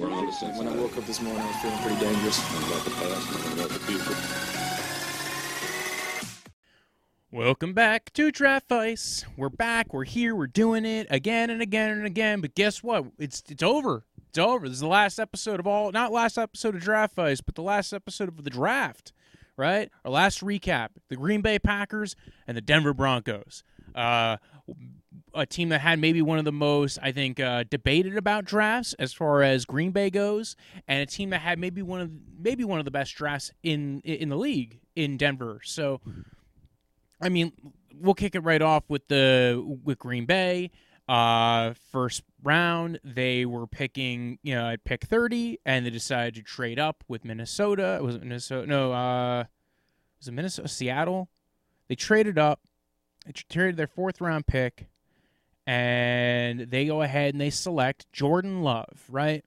We're on the same When I woke up this morning, I was feeling pretty dangerous. Nothing about the past, nothing about the future. Welcome back to Draft Vice. We're back. We're here. We're doing it again and again and again. But guess what? It's it's over. It's over. This is the last episode of all. Not last episode of Draft Vice, but the last episode of the draft. Right? Our last recap: the Green Bay Packers and the Denver Broncos. Uh, a team that had maybe one of the most, I think, uh, debated about drafts as far as Green Bay goes, and a team that had maybe one of maybe one of the best drafts in in the league in Denver. So. I mean, we'll kick it right off with the with Green Bay. Uh, first round, they were picking, you know, at pick thirty, and they decided to trade up with Minnesota. It was it Minnesota? No, uh, was it Minnesota? Seattle? They traded up. They traded their fourth round pick, and they go ahead and they select Jordan Love, right?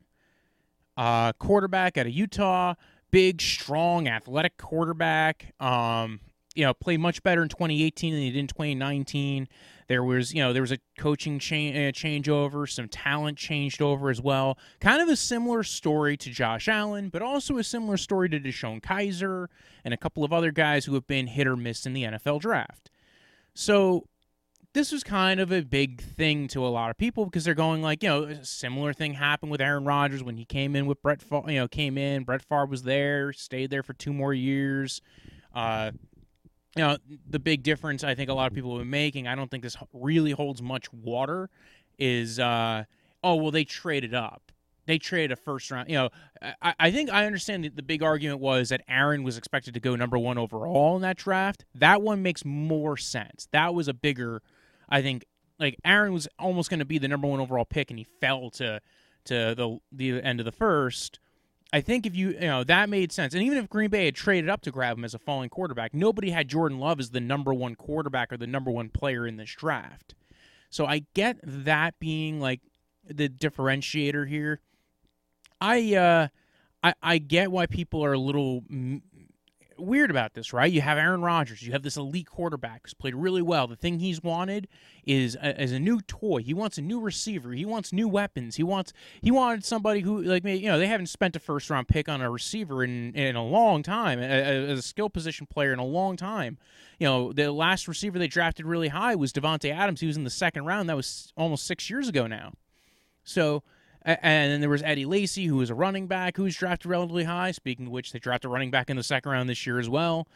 Uh, quarterback out of Utah, big, strong, athletic quarterback. Um, you know, played much better in 2018 than he did in 2019. There was, you know, there was a coaching change uh, changeover, some talent changed over as well. Kind of a similar story to Josh Allen, but also a similar story to DeShone Kizer and a couple of other guys who have been hit or miss in the NFL draft. So this was kind of a big thing to a lot of people because they're going like, you know, a similar thing happened with Aaron Rodgers when he came in with Brett, Favre, you know, came in. Brett Favre was there, stayed there for two more years. Uh, you know, the big difference I think a lot of people have been making, I don't think this really holds much water, is, uh, oh, well, they traded up. They traded a first round. You know, I, I think I understand that the big argument was that Aaron was expected to go number one overall in that draft. That one makes more sense. That was a bigger, I think, like Aaron was almost going to be the number one overall pick, and he fell to to the the end of the first. I think if you you know that made sense, and even if Green Bay had traded up to grab him as a falling quarterback, nobody had Jordan Love as the number one quarterback or the number one player in this draft. So I get that being like the differentiator here. I uh, I I get why people are a little weird about this, right? You have Aaron Rodgers, you have this elite quarterback who's played really well. The thing he's wanted is a, is a new toy. He wants a new receiver. He wants new weapons. He wants he wanted somebody who like you know they haven't spent a first round pick on a receiver in in a long time as a skill position player in a long time. You know the last receiver they drafted really high was Davante Adams. He was in the second round. That was almost six years ago now. So. And then there was Eddie Lacy, who was a running back who was drafted relatively high. Speaking of which, they drafted a running back in the second round this year as well.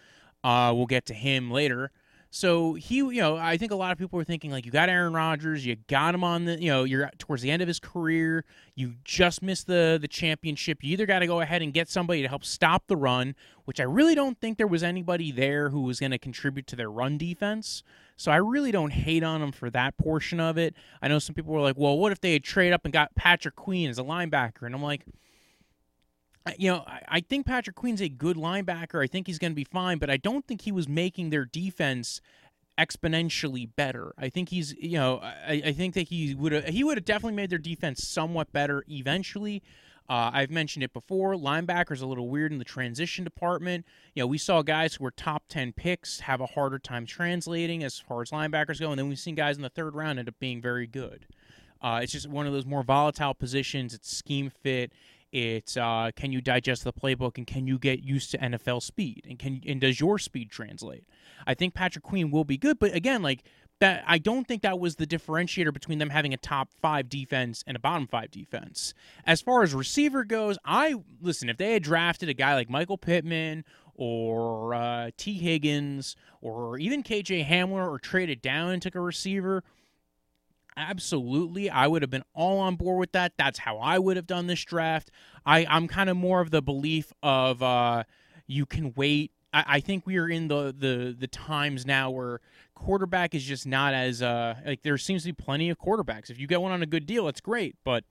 Uh, we'll get to him later. So he, you know, I think a lot of people were thinking like, you got Aaron Rodgers, you got him on the, you know, you're towards the end of his career, you just missed the the championship. You either got to go ahead and get somebody to help stop the run, which I really don't think there was anybody there who was going to contribute to their run defense. So I really don't hate on them for that portion of it. I know some people were like, well, what if they had traded up and got Patrick Queen as a linebacker? And I'm like, you know, I think Patrick Queen's a good linebacker. I think he's going to be fine, but I don't think he was making their defense exponentially better. I think he's, you know, I, I think that he would have he would have definitely made their defense somewhat better eventually. Uh, I've mentioned it before. Linebackers a little weird in the transition department. You know, we saw guys who were top ten picks have a harder time translating as far as linebackers go, and then we've seen guys in the third round end up being very good. Uh, it's just one of those more volatile positions. It's scheme fit. It's uh, can you digest the playbook and can you get used to NFL speed and can and does your speed translate? I think Patrick Queen will be good, but again, like that, I don't think that was the differentiator between them having a top five defense and a bottom five defense. As far as receiver goes, I listen. If they had drafted a guy like Michael Pittman or uh, Tee Higgins or even KJ Hamler or traded down and took a receiver, absolutely i would have been all on board with that. That's how i would have done this draft. I i'm kind of more of the belief of uh you can wait. I, I think we are in the, the the times now where quarterback is just not as uh like there seems to be plenty of quarterbacks. If you get one on a good deal it's great but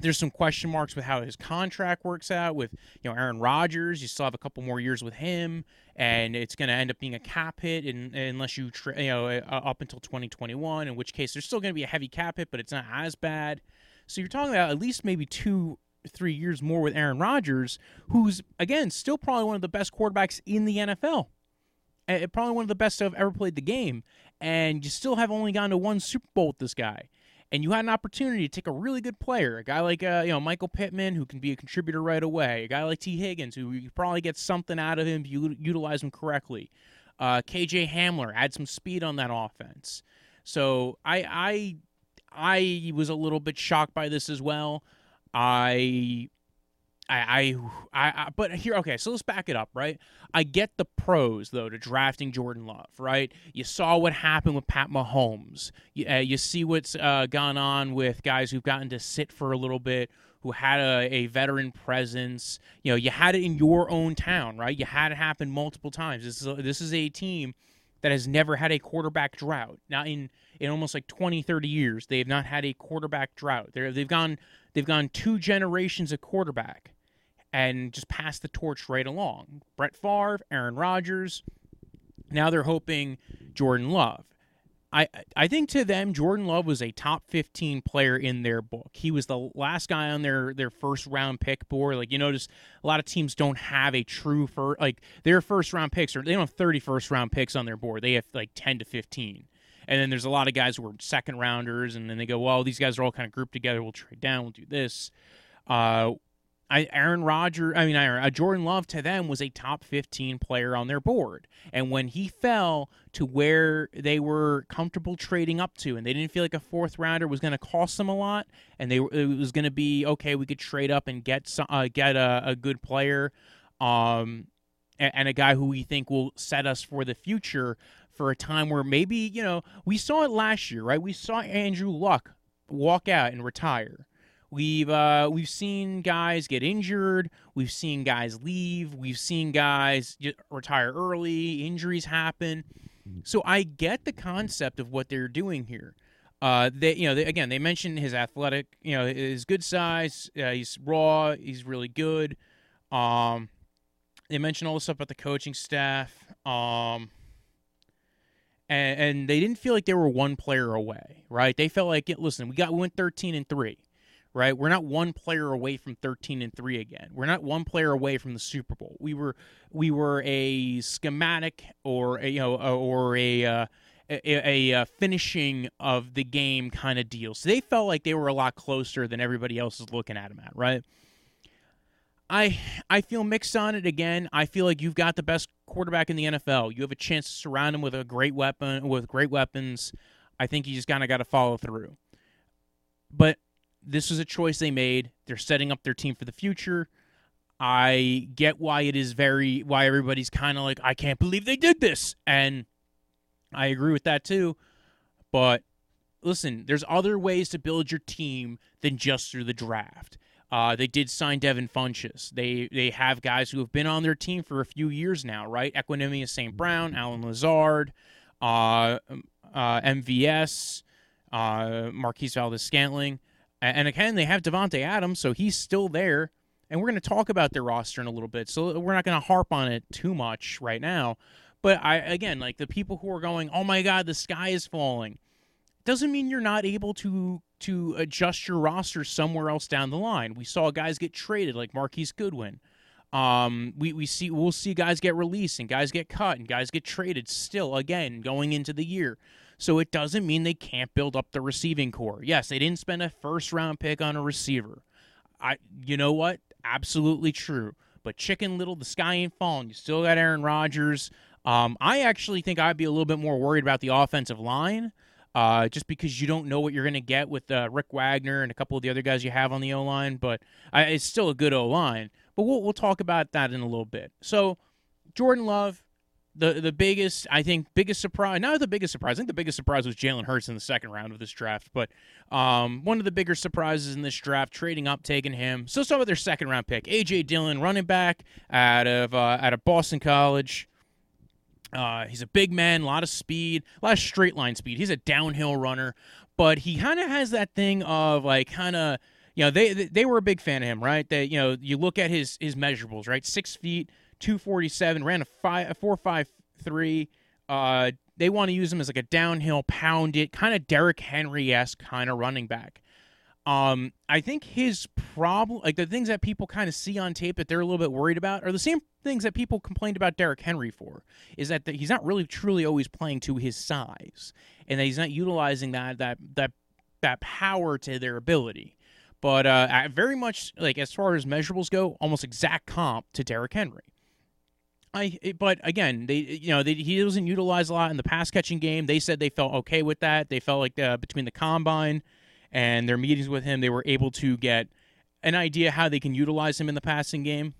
there's some question marks with how his contract works out with you know Aaron Rodgers. You still have a couple more years with him, and it's going to end up being a cap hit, unless you tra- you know uh, up until 2021. In which case, there's still going to be a heavy cap hit, but it's not as bad. So you're talking about at least maybe two, three years more with Aaron Rodgers, who's again still probably one of the best quarterbacks in the NFL, and probably one of the best to have ever played the game. And you still have only gone to one Super Bowl with this guy and you had an opportunity to take a really good player, a guy like uh, you know Michael Pittman, who can be a contributor right away, a guy like Tee Higgins, who you probably get something out of him if you utilize him correctly. Uh, KJ Hamler, add some speed on that offense. So I I I was a little bit shocked by this as well. I I, I, I, but here, okay, so let's back it up, right? I get the pros though to drafting Jordan Love, right? You saw what happened with Pat Mahomes. You, uh, you see what's uh, gone on with guys who've gotten to sit for a little bit, who had a, a veteran presence. You know, you had it in your own town, right? You had it happen multiple times. This is a, this is a team that has never had a quarterback drought. Now in in almost like 20, 30 years, they have not had a quarterback drought. They're, they've gone they've gone two generations of quarterback and just pass the torch right along. Brett Favre, Aaron Rodgers. Now they're hoping Jordan Love. I I think to them Jordan Love was a top 15 player in their book. He was the last guy on their their first round pick board. Like you notice a lot of teams don't have a true first like their first round picks or they don't have 30 first round picks on their board. They have like 10 to 15. And then there's a lot of guys who are second rounders and then they go, "Well, these guys are all kind of grouped together. We'll trade down, we'll do this." Uh I, Aaron Rodgers, I mean, Aaron, uh, Jordan Love to them was a top 15 player on their board. And when he fell to where they were comfortable trading up to, and they didn't feel like a fourth rounder was going to cost them a lot, and they it was going to be okay, we could trade up and get some, uh, get a, a, good player, um, and, and a guy who we think will set us for the future for a time where maybe you know we saw it last year, right? We saw Andrew Luck walk out and retire We've uh, we've seen guys get injured. We've seen guys leave. We've seen guys retire early. Injuries happen. So I get the concept of what they're doing here. Uh, they, you know, they, again, they mentioned his athletic, you know, his good size. Uh, he's raw. He's really good. Um, they mentioned all the stuff about the coaching staff. Um, and, and they didn't feel like they were one player away, right? They felt like, listen, we got we went thirteen and three right? We're not one player away from 13 and 3 again. We're not one player away from the Super Bowl. We were we were a schematic or a, you know or a uh, a, a, finishing of the game kind of deal. So they felt like they were a lot closer than everybody else is looking at them at, right? I I feel mixed on it again. I feel like you've got the best quarterback in the NFL. You have a chance to surround him with a great weapon with great weapons. I think you just kind of got to follow through. But this was a choice they made. They're setting up their team for the future. I get why it is very why everybody's kind of like I can't believe they did this, and I agree with that too. But listen, there's other ways to build your team than just through the draft. Uh, they did sign Devin Funchess. They they have guys who have been on their team for a few years now, right? Equanimeous St. Brown, Allen Lazard, uh, uh, MVS, uh, Marquez Valdes-Scantling. And again, they have Davante Adams, so he's still there. And we're going to talk about their roster in a little bit, so we're not going to harp on it too much right now. But I again, like the people who are going, "Oh my God, the sky is falling," doesn't mean you're not able to to adjust your roster somewhere else down the line. We saw guys get traded, like Marquise Goodwin. Um, we, we see we'll see guys get released and guys get cut and guys get traded still again going into the year. So it doesn't mean they can't build up the receiving corps. Yes, they didn't spend a first round pick on a receiver. I you know what? Absolutely true. But Chicken Little, the sky ain't falling. You still got Aaron Rodgers. Um, I actually think I'd be a little bit more worried about the offensive line. Uh, just because you don't know what you're going to get with uh, Rick Wagner and a couple of the other guys you have on the O line, but uh, it's still a good O line. But we'll we'll talk about that in a little bit. So, Jordan Love, the the biggest I think biggest surprise not the biggest surprise I think the biggest surprise was Jalen Hurts in the second round of this draft but um, one of the bigger surprises in this draft trading up taking him. So start with their second round pick AJ Dillon running back out of uh, out of Boston College. Uh, he's a big man a lot of speed a lot of straight line speed. He's a downhill runner but he kind of has that thing of like kind of you know they they were a big fan of him right? That you know you look at his his measurables right? Six feet 247, ran a, five, a 453. Uh, they want to use him as like a downhill, pound it, kind of Derrick Henry esque kind of running back. Um, I think his problem, like the things that people kind of see on tape that they're a little bit worried about, are the same things that people complained about Derrick Henry for. Is that the, he's not really truly always playing to his size, and that he's not utilizing that that that that power to their ability. But uh, very much like as far as measurables go, almost exact comp to Derrick Henry. I, but again, they you know they, he wasn't utilized a lot in the pass catching game. They said they felt okay with that. They felt like uh, between the combine and their meetings with him, they were able to get an idea how they can utilize him in the passing game,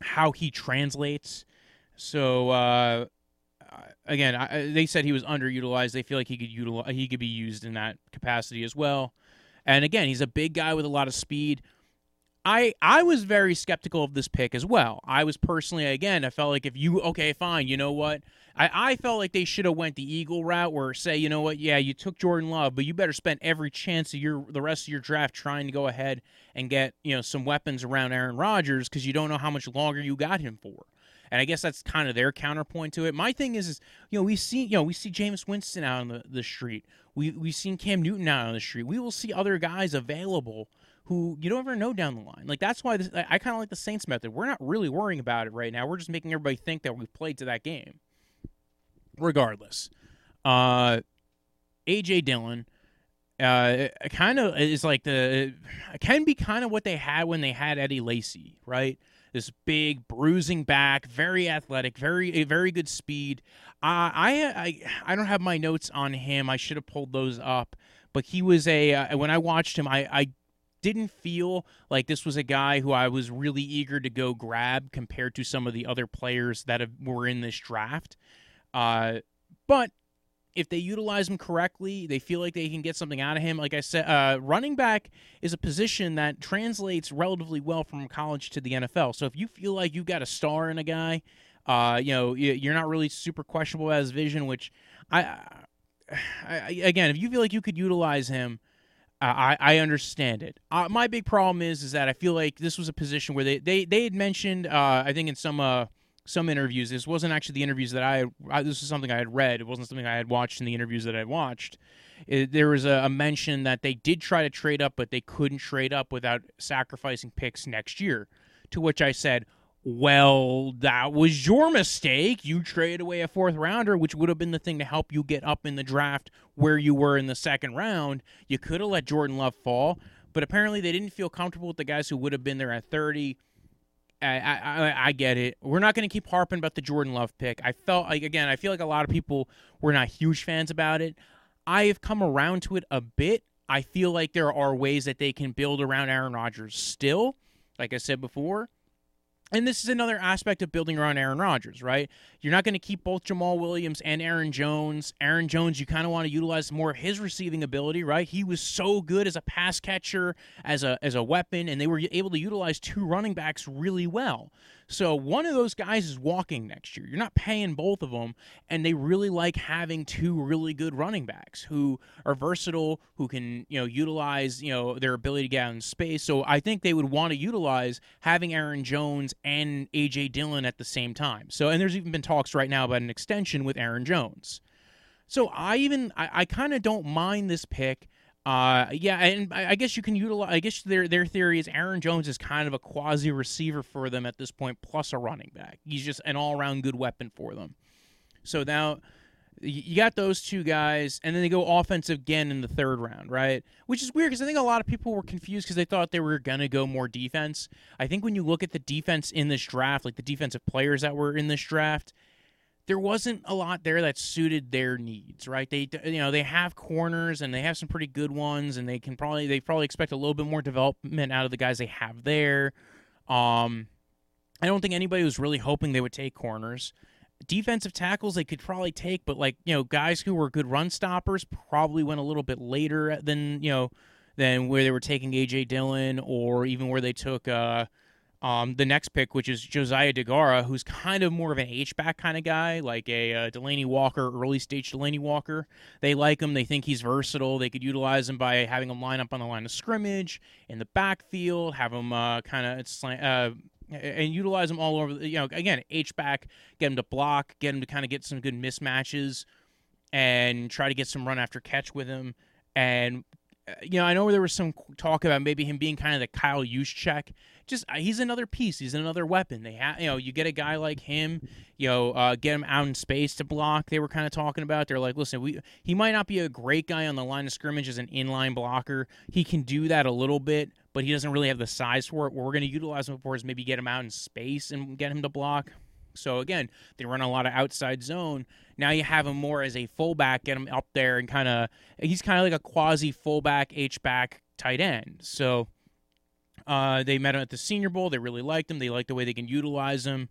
how he translates. So uh, again, I, they said he was underutilized. They feel like he could utilize he could be used in that capacity as well. And again, he's a big guy with a lot of speed. I I was very skeptical of this pick as well. I was personally again, I felt like if you okay, fine, you know what? I, I felt like they should have went the Eagle route where say, you know what, yeah, you took Jordan Love, but you better spend every chance of your the rest of your draft trying to go ahead and get, you know, some weapons around Aaron Rodgers because you don't know how much longer you got him for. And I guess that's kind of their counterpoint to it. My thing is, is you know, we see, you know, we see Jameis Winston out on the, the street. We we've seen Cam Newton out on the street. We will see other guys available who you don't ever know down the line. Like that's why this, I, I kind of like the Saints method. We're not really worrying about it right now. We're just making everybody think that we've played to that game. Regardless, uh, AJ Dillon, uh, kind of is like the can be kind of what they had when they had Eddie Lacy, right? This big bruising back, very athletic, very very good speed. Uh, I I I don't have my notes on him. I should have pulled those up, but he was a uh, when I watched him, I I didn't feel like this was a guy who I was really eager to go grab compared to some of the other players that have, were in this draft. Uh, but if they utilize him correctly, they feel like they can get something out of him. Like I said, uh, running back is a position that translates relatively well from college to the NFL. So if you feel like you've got a star in a guy, uh, you know, you're not really super questionable as vision, which I, I, again, if you feel like you could utilize him, I, I understand it. Uh, my big problem is is that I feel like this was a position where they they, they had mentioned uh, I think in some uh, some interviews this wasn't actually the interviews that I, I, this was something I had read it wasn't something I had watched in the interviews that I watched. It, there was a, a mention that they did try to trade up but they couldn't trade up without sacrificing picks next year. To which I said, well, that was your mistake. You traded away a fourth rounder, which would have been the thing to help you get up in the draft where you were in the second round. You could have let Jordan Love fall, but apparently they didn't feel comfortable with the guys who would have been there at 30. I, I, I get it. We're not going to keep harping about the Jordan Love pick. I felt like, again, I feel like a lot of people were not huge fans about it. I have come around to it a bit. I feel like there are ways that they can build around Aaron Rodgers still. Like I said before, and this is another aspect of building around Aaron Rodgers, right? You're not going to keep both Jamal Williams and Aaron Jones. Aaron Jones, you kind of want to utilize more of his receiving ability, right? He was so good as a pass catcher, as a as a weapon, and they were able to utilize two running backs really well. So one of those guys is walking next year. You're not paying both of them, and they really like having two really good running backs who are versatile, who can you know utilize you know their ability to get out in space. So I think they would want to utilize having Aaron Jones and AJ Dillon at the same time. So and there's even been talks right now about an extension with Aaron Jones. So I even I, I kind of don't mind this pick. Uh, yeah, and I guess you can utilize. I guess their their theory is Aaron Jones is kind of a quasi receiver for them at this point, plus a running back. He's just an all around good weapon for them. So now you got those two guys, and then they go offensive again in the third round, right? Which is weird because I think a lot of people were confused because they thought they were gonna go more defense. I think when you look at the defense in this draft, like the defensive players that were in this draft, there wasn't a lot there that suited their needs, right? They you know, they have corners and they have some pretty good ones and they can probably they probably expect a little bit more development out of the guys they have there. Um I don't think anybody was really hoping they would take corners. Defensive tackles they could probably take, but like, you know, guys who were good run stoppers probably went a little bit later than, you know, than where they were taking AJ Dillon or even where they took uh um, the next pick, which is Josiah Deguara, who's kind of more of an H back kind of guy, like a uh, Delanie Walker, early stage Delanie Walker. They like him. They think he's versatile. They could utilize him by having him line up on the line of scrimmage in the backfield, have him uh, kind of uh, and utilize him all over. You know, again, H back, get him to block, get him to kind of get some good mismatches, and try to get some run after catch with him. And you know, I know there was some talk about maybe him being kind of the Kyle Juszczyk. Just uh, he's another piece. He's another weapon. They have, you know, you get a guy like him, you know, uh, get him out in space to block. They were kind of talking about. They're like, listen, we he might not be a great guy on the line of scrimmage as an inline blocker. He can do that a little bit, but he doesn't really have the size for it. What we're going to utilize him for is maybe get him out in space and get him to block. So again, they run a lot of outside zone. Now you have him more as a fullback, get him up there and kind of he's kind of like a quasi fullback H back tight end. So uh, they met him at the Senior Bowl. They really liked him. They like the way they can utilize him.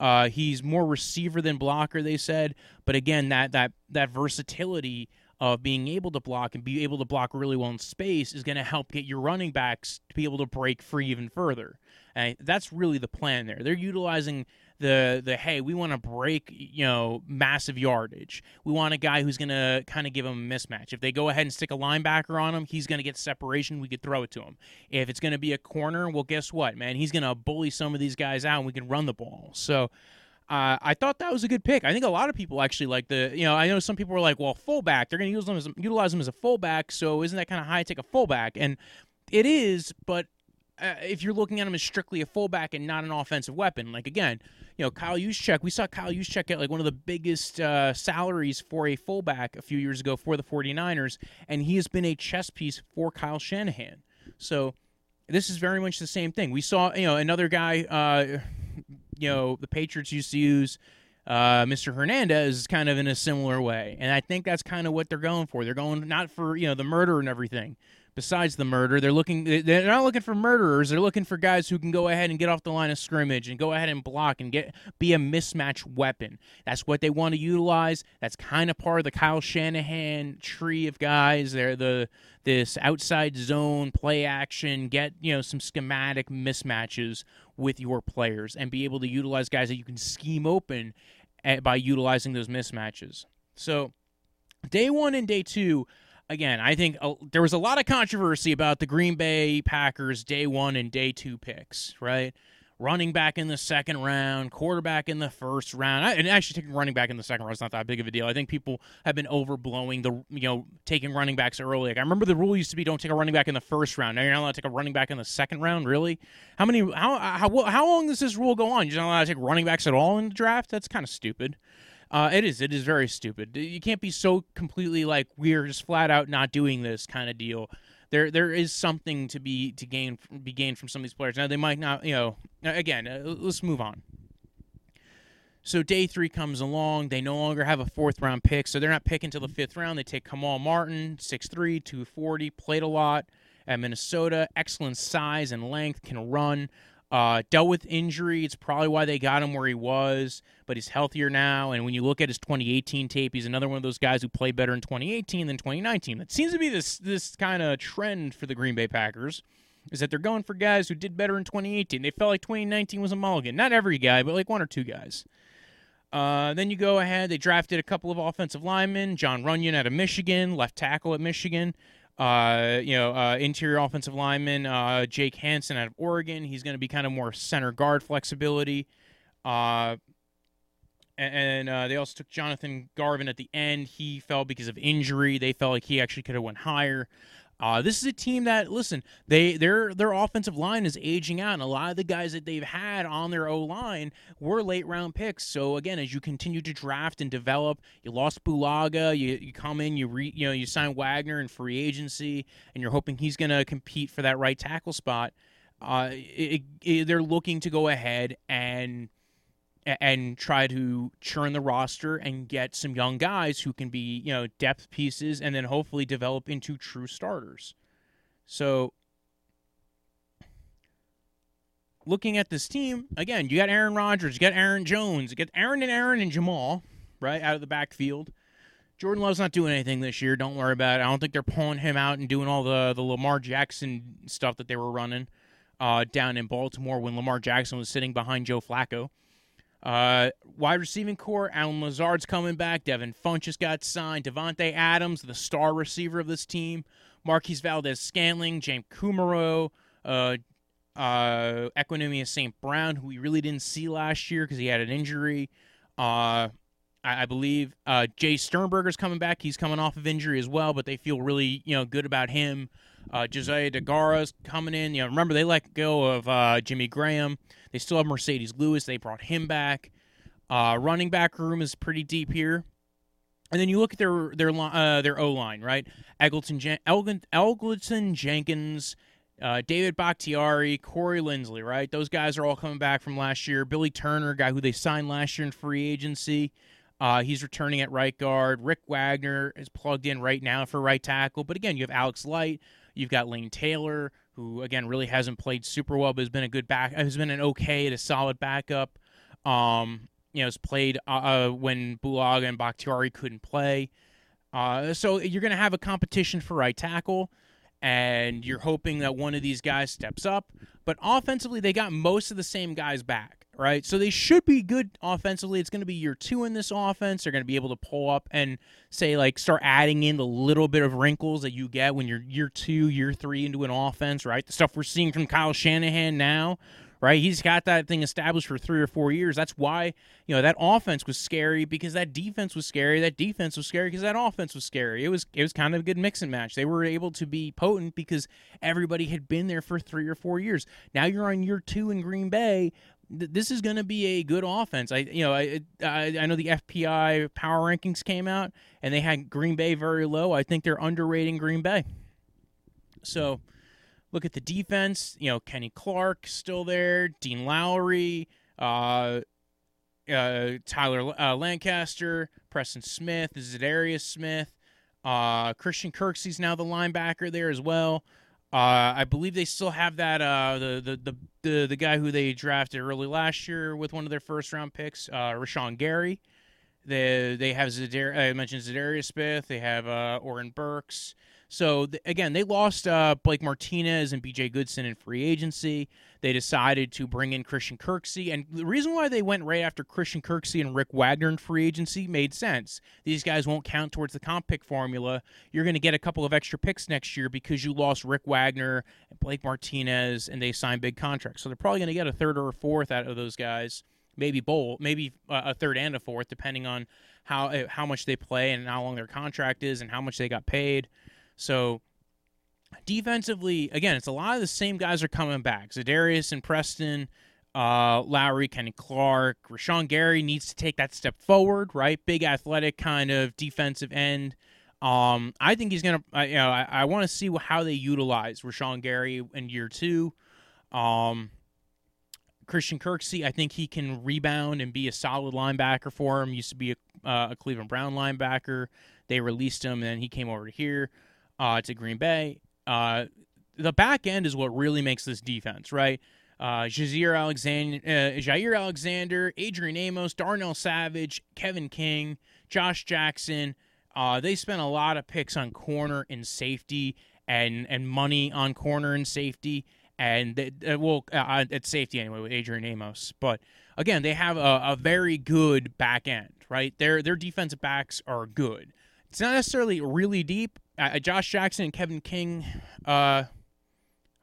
Uh, he's more receiver than blocker, they said. But again, that that that versatility of being able to block and be able to block really well in space is going to help get your running backs to be able to break free even further. And that's really the plan there. They're utilizing the the hey, we want to break you know massive yardage. We want a guy who's going to kind of give him a mismatch. If they go ahead and stick a linebacker on him, he's going to get separation. We could throw it to him. If it's going to be a corner, well, guess what, man? He's going to bully some of these guys out, and we can run the ball. So. Uh, I thought that was a good pick. I think a lot of people actually like the, you know, I know some people were like, well, fullback, they're going to use them as utilize them as a fullback, so isn't that kind of high take a fullback? And it is, but uh, if you're looking at him as strictly a fullback and not an offensive weapon, like again, you know, Kyle Juszczyk, we saw Kyle Juszczyk get like one of the biggest uh, salaries for a fullback a few years ago for the 49ers, and he has been a chess piece for Kyle Shanahan. So this is very much the same thing. We saw, you know, another guy, uh, you know, the Patriots used to use. Uh, Mr. Hernandez is kind of in a similar way, and I think that's kind of what they're going for. They're going not for you know the murder and everything, besides the murder. They're looking they're not looking for murderers. They're looking for guys who can go ahead and get off the line of scrimmage and go ahead and block and get be a mismatch weapon. That's what they want to utilize. That's kind of part of the Kyle Shanahan tree of guys. They're the this outside zone play action, get, you know, some schematic mismatches with your players and be able to utilize guys that you can scheme open by utilizing those mismatches. So, day 1 and day 2 again, I think uh, there was a lot of controversy about the Green Bay Packers day one and day two picks, right? Running back in the second round, quarterback in the first round, I, and actually taking running back in the second round is not that big of a deal. I think people have been overblowing the you know taking running backs early. Like I remember the rule used to be don't take a running back in the first round. Now you're not allowed to take a running back in the second round. Really? How many? How how how long does this rule go on? You're not allowed to take running backs at all in the draft. That's kind of stupid. Uh, it is. It is very stupid. You can't be so completely like we're just flat out not doing this kind of deal. There, there is something to be to gain be gained from some of these players. Now they might not, you know. Again, uh, let's move on. So day three comes along. They no longer have a fourth round pick, so they're not picking until the fifth round. They take Kamal Martin, 6'3", 240, played a lot at Minnesota. Excellent size and length, can run. Uh, dealt with injury. It's probably why they got him where he was, but he's healthier now. And when you look at his 2018 tape, he's another one of those guys who played better in 2018 than 2019. That seems to be this this kind of trend for the Green Bay Packers, is that they're going for guys who did better in 2018. They felt like 2019 was a mulligan. Not every guy, but like one or two guys. Uh, then you go ahead. They drafted a couple of offensive linemen. John Runyan out of Michigan, left tackle at Michigan. Uh, you know, uh, interior offensive lineman uh, Jake Hanson out of Oregon. He's going to be kind of more center guard flexibility. Uh, and uh, they also took Jonathan Garvin at the end. He fell because of injury. They felt like he actually could have went higher. Uh, this is a team that listen, they their their offensive line is aging out, and a lot of the guys that they've had on their O line were late round picks. So again, as you continue to draft and develop, you lost Bulaga, you, you come in, you re, you know you sign Wagner in free agency, and you're hoping he's going to compete for that right tackle spot. Uh, it, it, they're looking to go ahead and and try to churn the roster and get some young guys who can be, you know, depth pieces and then hopefully develop into true starters. So looking at this team, again, you got Aaron Rodgers, you got Aaron Jones, you got Aaron and Aaron and Jamal, right, out of the backfield. Jordan Love's not doing anything this year. Don't worry about it. I don't think they're pulling him out and doing all the, the Lamar Jackson stuff that they were running uh, down in Baltimore when Lamar Jackson was sitting behind Joe Flacco. Uh, wide receiving corps, Allen Lazard's coming back. Devin Funchess got signed. Davante Adams, the star receiver of this team. Marquez Valdes Scantling, James Kumerow, uh, uh, St. Brown, who we really didn't see last year because he had an injury. Uh, I, I believe uh, Jace Sternberger's coming back. He's coming off of injury as well, but they feel really you know good about him. Uh, Josiah Deguara's coming in. You know, remember they let go of uh, Jimmy Graham. They still have Marcedes Lewis. They brought him back. Uh, running back room is pretty deep here. And then you look at their their uh, their O line, right? Eggleton, Jen- Elgleton Jenkins, uh, David Bakhtiari, Corey Linsley, right? Those guys are all coming back from last year. Billy Turner, guy who they signed last year in free agency, uh, he's returning at right guard. Rick Wagner is plugged in right now for right tackle. But again, you have Alex Light, you've got Lane Taylor, who again really hasn't played super well, but has been a good back, has been an okay to solid backup. Um, you know, has played uh, uh when Bulaga and Bakhtiari couldn't play. Uh, so you're going to have a competition for right tackle and you're hoping that one of these guys steps up. But offensively, they got most of the same guys back, right? So they should be good offensively. It's going to be year two in this offense. They're going to be able to pull up and say, like, start adding in the little bit of wrinkles that you get when you're year two, year three into an offense, right? The stuff we're seeing from Kyle Shanahan now, right? He's got that thing established for three or four years. That's why, you know, that offense was scary because that defense was scary. That defense was scary because that offense was scary. It was it was kind of a good mix and match. They were able to be potent because everybody had been there for three or four years. Now you're on year two in Green Bay. This is going to be a good offense. I, you know, I, I, I know the FPI power rankings came out and they had Green Bay very low. I think they're underrating Green Bay. So, Look at the defense. You know, Kenny Clark still there. Dean Lowry, uh, uh, Tyler uh, Lancaster, Preston Smith, Za'Darius Smith. Uh, Christian Kirksey's now the linebacker there as well. Uh, I believe they still have that uh, the, the the the guy who they drafted early last year with one of their first round picks, uh, Rashan Gary. They they have Zadar- I mentioned Za'Darius Smith. They have uh, Oren Burks. So th- again, they lost uh, Blake Martinez and B.J. Goodson in free agency. They decided to bring in Christian Kirksey, and the reason why they went right after Christian Kirksey and Rick Wagner in free agency made sense. These guys won't count towards the comp pick formula. You're going to get a couple of extra picks next year because you lost Rick Wagner and Blake Martinez, and they signed big contracts. So they're probably going to get a third or a fourth out of those guys maybe bowl, maybe uh, a third and a fourth, depending on how uh, how much they play and how long their contract is and how much they got paid. So defensively, again, it's a lot of the same guys are coming back. Za'Darius and Preston, uh, Lowry, Kenny Clark, Rashan Gary needs to take that step forward, right? Big athletic kind of defensive end. Um, I think he's gonna. you know, I, I want to see how they utilize Rashan Gary in year two. Um, Christian Kirksey, I think he can rebound and be a solid linebacker for him. Used to be a, uh, a Cleveland Brown linebacker. They released him, and then he came over to here uh, to Green Bay. Uh, the back end is what really makes this defense, right? Uh, Jaire Alexander, uh, Jaire Alexander, Adrian Amos, Darnell Savage, Kevin King, Josh Jackson. Uh, they spent a lot of picks on corner and safety, and and money on corner and safety, and they, uh, well uh, at safety anyway with Adrian Amos. But again, they have a, a very good back end, right? Their their defensive backs are good. It's not necessarily really deep, uh, Josh Jackson and Kevin King uh,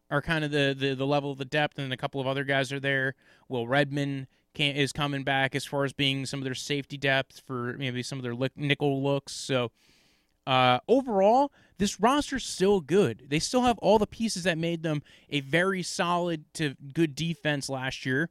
are kind of the, the, the level of the depth, and a couple of other guys are there. Will Redmond can, is coming back as far as being some of their safety depth for maybe some of their nickel looks. So uh, overall, this roster's still good. They still have all the pieces that made them a very solid to good defense last year.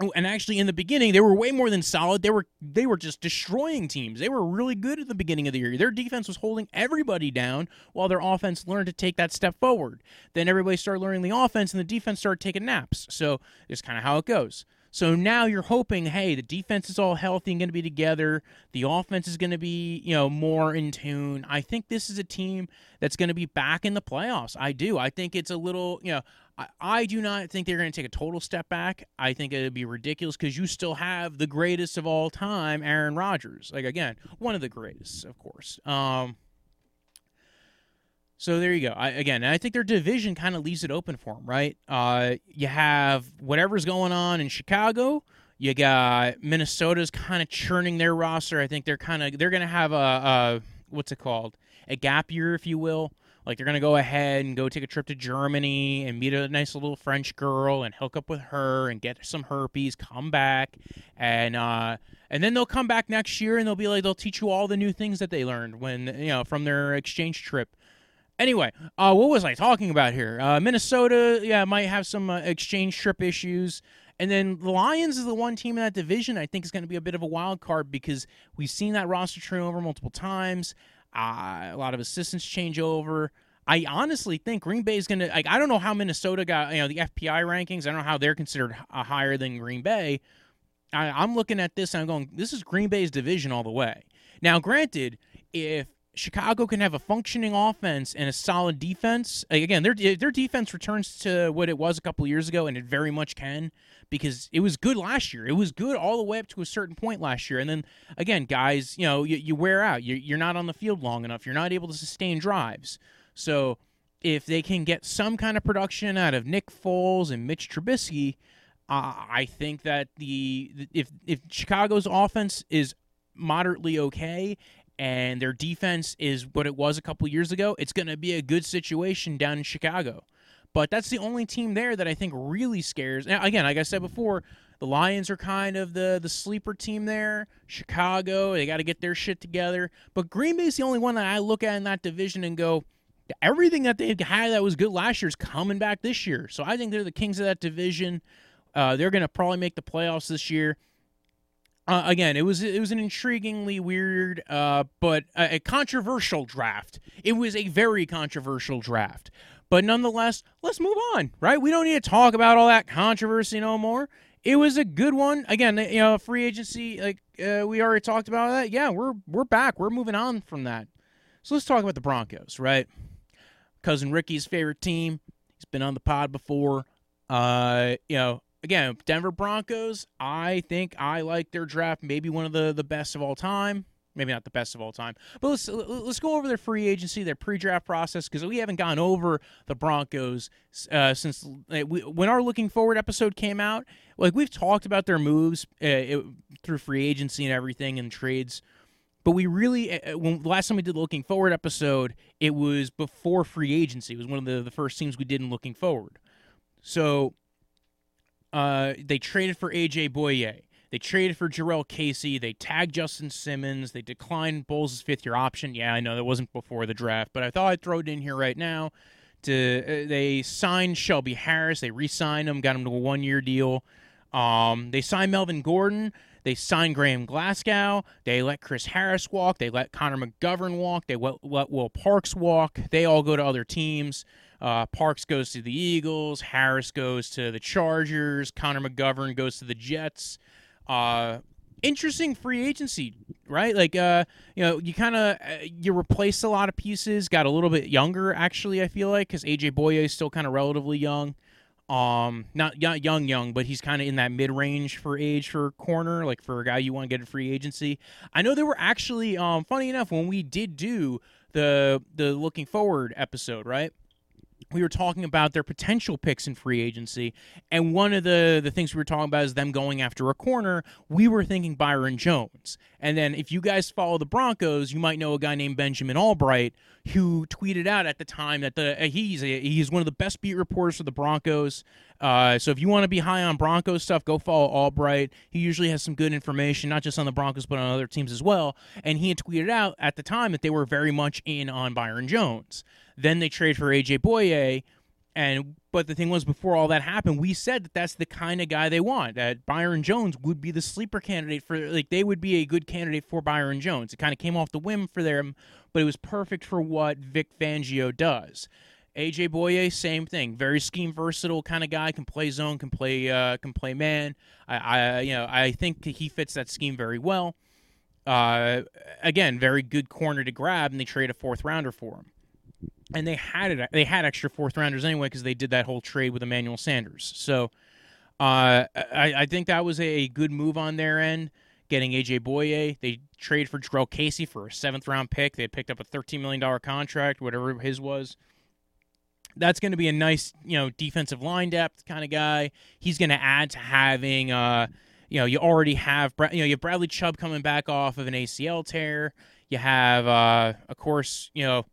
Oh, and actually in the beginning they were way more than solid. They were they were just destroying teams. They were really good at the beginning of the year. Their defense was holding everybody down while their offense learned to take that step forward. Then everybody started learning the offense and the defense started taking naps. So it's kind of how it goes so now you're hoping, hey, the defense is all healthy and going to be together. The offense is going to be, you know, more in tune. I think this is a team that's going to be back in the playoffs. I do. I think it's a little, you know, I, I do not think they're going to take a total step back. I think it would be ridiculous because you still have the greatest of all time, Aaron Rodgers. Like again, one of the greatest, of course. Um, so there you go. I, again, I think their division kind of leaves it open for them, right? Uh, you have whatever's going on in Chicago. You got Minnesota's kind of churning their roster. I think they're kind of they're going to have a, a what's it called a gap year, if you will, Like they're gonna go ahead and go take a trip to Germany and meet a nice little French girl and hook up with her and get some herpes, come back, and uh, and then they'll come back next year and they'll be like they'll teach you all the new things that they learned when you know from their exchange trip. Anyway, uh, what was I talking about here? Uh, Minnesota, yeah, might have some uh, exchange trip issues. And then the Lions is the one team in that division I think is going to be a bit of a wild card because we've seen that roster turnover multiple times. Uh, a lot of assistants change over. I honestly think Green Bay is going to like. I don't know how Minnesota got you know the FPI rankings. I don't know how they're considered uh, higher than Green Bay. I, I'm looking at this and I'm going, this is Green Bay's division all the way. Now, granted, if Chicago can have a functioning offense and a solid defense. Again, their their defense returns to what it was a couple years ago, and it very much can because it was good last year. It was good all the way up to a certain point last year, and then again, guys, you know, you, you wear out. You, you're not on the field long enough. You're not able to sustain drives. So if they can get some kind of production out of Nick Foles and Mitch Trubisky, uh, I think that the if if Chicago's offense is moderately okay and their defense is what it was a couple years ago, it's going to be a good situation down in Chicago. But that's the only team there that I think really scares. Now, again, like I said before, the Lions are kind of the the sleeper team there. Chicago, they got to get their shit together. But Green Bay's the only one that I look at in that division and go, everything that they had that was good last year is coming back this year. So I think they're the kings of that division. Uh, they're going to probably make the playoffs this year. Uh, again, it was it was an intriguingly weird, uh, but a, a, controversial draft. It was a very controversial draft, but nonetheless, let's move on. Right? We don't need to talk about all that controversy no more. It was a good one. Again, you know, free agency. Like uh, we already talked about that. Yeah, we're we're back. We're moving on from that. So let's talk about the Broncos. Right? Cousin Ricky's favorite team. He's been on the pod before. Uh, you know, again, Denver Broncos, I think I like their draft, maybe one of the, the best of all time. Maybe not the best of all time, but let's let's go over their free agency, their pre-draft process, because we haven't gone over the Broncos uh, since we, when our looking forward episode came out. Like we've talked about their moves uh, it, through free agency and everything and trades, but we really uh, when last time we did looking forward episode, it was before free agency. It was one of the the first teams we did in looking forward. So uh, they traded for AJ Bouye. They traded for Jurrell Casey. They tagged Justin Simmons. They declined Bolles' fifth year option. Yeah, I know that wasn't before the draft, but I thought I'd throw it in here right now. To uh, they signed Shelby Harris. They re-signed him, got him to a one-year deal. Um, they signed Melvin Gordon. They signed Graham Glasgow. They let Chris Harris walk. They let Connor McGovern walk. They let, let Will Parks walk. They all go to other teams. Uh, Parks goes to the Eagles. Harris goes to the Chargers. Connor McGovern goes to the Jets. Uh, interesting free agency, right? Like, uh, you know, you kind of uh, you replaced a lot of pieces. Got a little bit younger, actually. I feel like because AJ Bouye is still kind of relatively young. Um, not young, young, but he's kind of in that mid range for age for corner, like for a guy you want to get a free agency. I know there were actually, um, funny enough, when we did do the the looking forward episode, right? we were talking about their potential picks in free agency, and one of the the things we were talking about is them going after a corner. We were thinking Byron Jones, and then if you guys follow the Broncos, you might know a guy named Benjamin Albright who tweeted out at the time that the uh, he's a, he's one of the best beat reporters for the Broncos. Uh, so if you want to be high on Broncos stuff, go follow Albright. He usually has some good information, not just on the Broncos but on other teams as well. And he had tweeted out at the time that they were very much in on Byron Jones. Then they trade for AJ Bouye, and but the thing was, before all that happened, we said that that's the kind of guy they want. That Byron Jones would be the sleeper candidate for, like they would be a good candidate for Byron Jones. It kind of came off the whim for them, but it was perfect for what Vic Fangio does. AJ Bouye, same thing. Very scheme versatile kind of guy. Can play zone. Can play. Uh, can play man. I, I, you know, I think he fits that scheme very well. Uh, again, very good corner to grab, and they trade a fourth rounder for him and they had it. They had extra fourth rounders anyway because they did that whole trade with Emmanuel Sanders. So uh, I, I, think that was a good move on their end, getting AJ Bouye. They trade for Jurrell Casey for a seventh round pick. They picked up a thirteen million dollar contract, whatever his was. That's going to be a nice, you know, defensive line depth kind of guy. He's going to add to having, uh, you know, you already have, you know, you have Bradley Chubb coming back off of an ACL tear. You have, uh, of course, you know,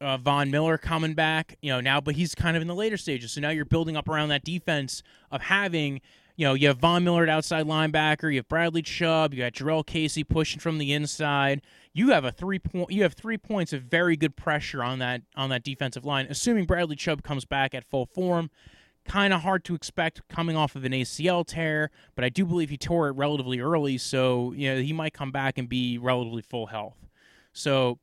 uh, Von Miller coming back, you know, now, but he's kind of in the later stages. So now you're building up around that defense of having, you know, you have Von Miller at outside linebacker, you have Bradley Chubb, you got Jurrell Casey pushing from the inside. You have a three point, you have three points of very good pressure on that on that defensive line, assuming Bradley Chubb comes back at full form. Kind of hard to expect coming off of an ACL tear, but I do believe he tore it relatively early, so you know he might come back and be relatively full health. So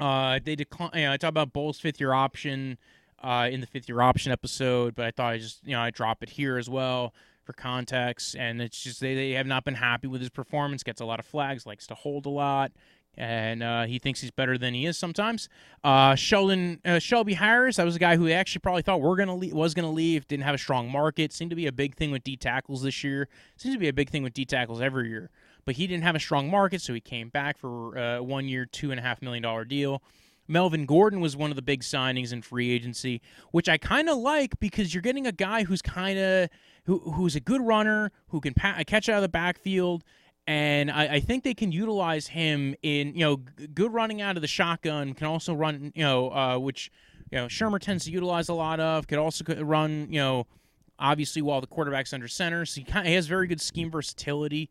uh, they decline. You know, I talk about Bolles' fifth year option uh, in the fifth year option episode, but I thought I just you know I drop it here as well for context. And it's just they, they have not been happy with his performance. Gets a lot of flags, likes to hold a lot, and uh, he thinks he's better than he is sometimes. Uh, Sheldon uh, Shelby Harris, that was a guy who actually probably thought we're gonna leave, was gonna leave. Didn't have a strong market. Seemed to be a big thing with D tackles this year. Seems to be a big thing with D tackles every year but he didn't have a strong market, so he came back for a uh, one year, two and a half million dollar deal. Melvin Gordon was one of the big signings in free agency, which I kind of like because you're getting a guy who's kind of who, who's a good runner, who can pa- catch out of the backfield, and I, I, think they can utilize him in you know g- good running out of the shotgun. Can also run you know uh, which you know Shurmur tends to utilize a lot of. Could also run you know obviously while the quarterback's under center, so he, kind of, he has very good scheme versatility.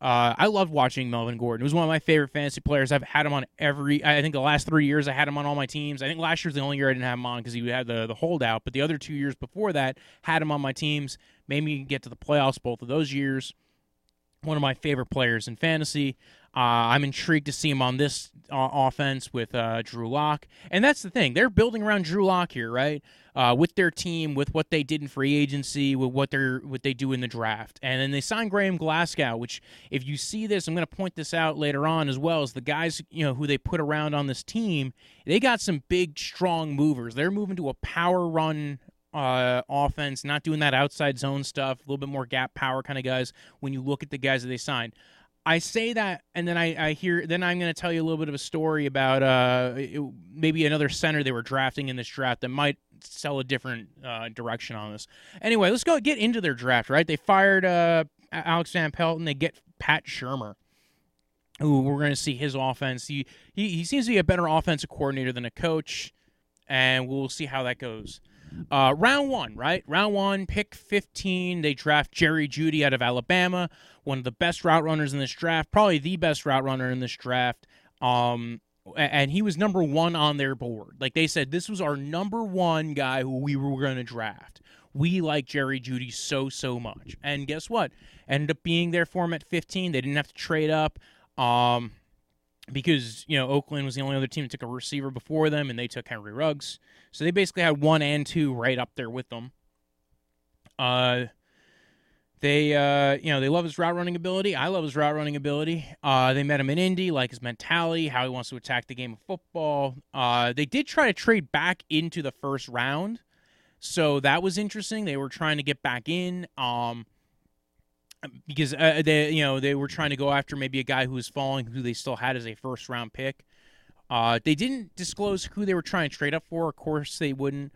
Uh, I loved watching Melvin Gordon. He was one of my favorite fantasy players. I've had him on every. I think the last three years I had him on all my teams. I think last year's the only year I didn't have him on because he had the the holdout. But the other two years before that, had him on my teams. Made me get to the playoffs both of those years. One of my favorite players in fantasy. Uh, I'm intrigued to see him on this uh, offense with uh, Drew Lock, and that's the thing. They're building around Drew Lock here, right? Uh, with their team, with what they did in free agency, with what they're what they do in the draft, and then they signed Graham Glasgow. Which, if you see this, I'm going to point this out later on as well as the guys you know who they put around on this team. They got some big, strong movers. They're moving to a power run uh, offense, not doing that outside zone stuff, a little bit more gap power kind of guys when you look at the guys that they signed. I say that, and then I, I hear. Then I'm going to tell you a little bit of a story about uh, it, maybe another center they were drafting in this draft that might sell a different uh, direction on this. Anyway, let's go get into their draft. Right, they fired uh, Alex Van Pelt, and they get Pat Shurmur. Who we're going to see his offense. He, he he seems to be a better offensive coordinator than a coach, and we'll see how that goes. Uh, round one, right? Round one, pick 15. They draft Jerry Jeudy out of Alabama, one of the best route runners in this draft, probably the best route runner in this draft. Um, and he was number one on their board. Like they said, this was our number one guy who we were going to draft. We like Jerry Jeudy so, so much. And guess what? Ended up being there for him at 15. They didn't have to trade up. Um, because you know Oakland was the only other team that took a receiver before them, and they took Henry Ruggs, so they basically had one and two right up there with them. Uh, they uh, you know they love his route running ability. I love his route running ability. Uh, they met him in Indy, like his mentality, how he wants to attack the game of football. Uh, they did try to trade back into the first round, so that was interesting. They were trying to get back in. Um, because uh, they you know they were trying to go after maybe a guy who was falling who they still had as a first round pick. Uh, they didn't disclose who they were trying to trade up for. Of course, they wouldn't.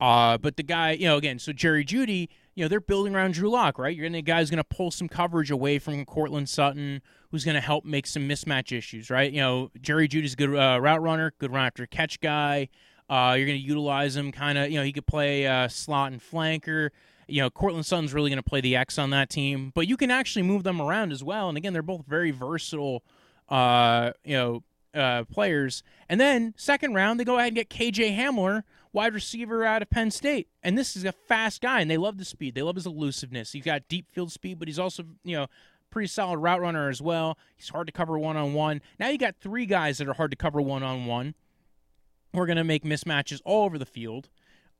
Uh, but the guy, you know, again, so Jerry Jeudy, you know, they're building around Drew Lock, right? You're gonna guy's gonna pull some coverage away from Courtland Sutton, who's gonna help make some mismatch issues, right? You know, Jerry Jeudy's a good uh, route runner, good run after catch guy. Uh, you're gonna utilize him, kind of, you know, he could play uh, slot and flanker you know, Courtland Sutton's really going to play the X on that team, but you can actually move them around as well. And again, they're both very versatile, uh, you know, uh, players. And then second round, they go ahead and get KJ Hamler, wide receiver out of Penn State. And this is a fast guy, and they love the speed. They love his elusiveness. He's got deep field speed, but he's also, you know, pretty solid route runner as well. He's hard to cover one on one. Now you got three guys that are hard to cover one on one. We're going to make mismatches all over the field.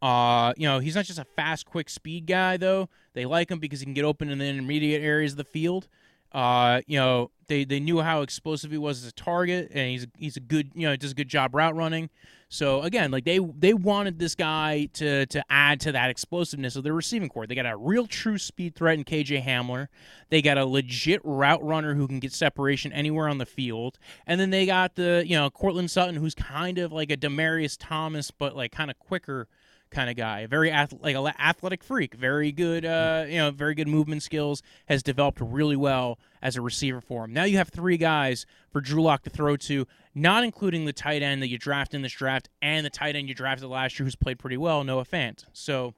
Uh, you know, he's not just a fast, quick speed guy though. They like him because he can get open in the intermediate areas of the field. Uh, you know, they they knew how explosive he was as a target, and he's he's a good you know does a good job route running. So again, like they they wanted this guy to to add to that explosiveness of their receiving corps. They got a real true speed threat in KJ Hamler. They got a legit route runner who can get separation anywhere on the field, and then they got the you know Courtland Sutton, who's kind of like a Demaryius Thomas, but like kind of quicker kind of guy, very ath- like a athletic freak, very good, uh, you know, very good movement skills, has developed really well as a receiver for him. Now you have three guys for Drew Lock to throw to, not including the tight end that you draft in this draft and the tight end you drafted last year who's played pretty well, Noah Fant. So,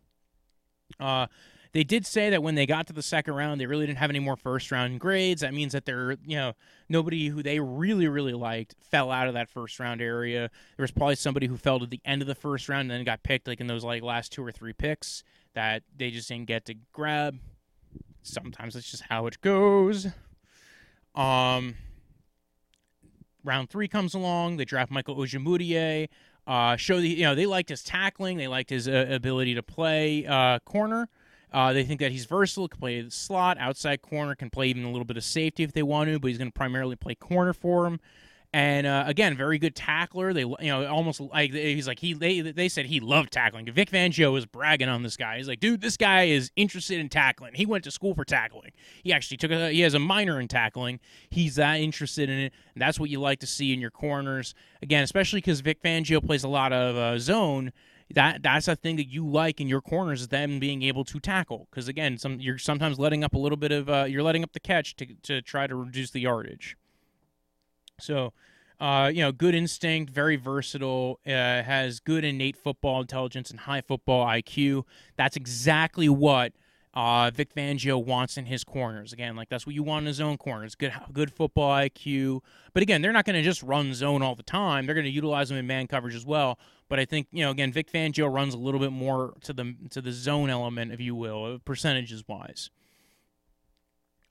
uh, they did say that when they got to the second round, they really didn't have any more first round grades. That means that they're, you know, nobody who they really, really liked fell out of that first round area. There was probably somebody who fell to the end of the first round and then got picked like in those like last two or three picks that they just didn't get to grab. Sometimes that's just how it goes. Um, round three comes along. They draft Michael Ojemudia. Uh, show the you know they liked his tackling. They liked his uh, ability to play uh, corner. Uh, they think that he's versatile, can play the slot, outside corner, can play even a little bit of safety if they want to, but he's going to primarily play corner for him. And uh, again, very good tackler. They, you know, almost like he's like he. They they said he loved tackling. Vic Fangio was bragging on this guy. He's like, dude, this guy is interested in tackling. He went to school for tackling. He actually took a. He has a minor in tackling. He's that interested in it. And that's what you like to see in your corners. Again, especially because Vic Fangio plays a lot of uh, zone that that's a thing that you like in your corners is them being able to tackle. Because again some you're sometimes letting up a little bit of uh, you're letting up the catch to, to try to reduce the yardage. So uh, you know good instinct very versatile uh, has good innate football intelligence and high football iq that's exactly what uh, Vic Fangio wants in his corners. Again, like that's what you want in his own corners. Good, good football IQ. But again, they're not going to just run zone all the time. They're going to utilize them in man coverage as well. But I think you know, again, Vic Fangio runs a little bit more to the to the zone element, if you will, percentages wise.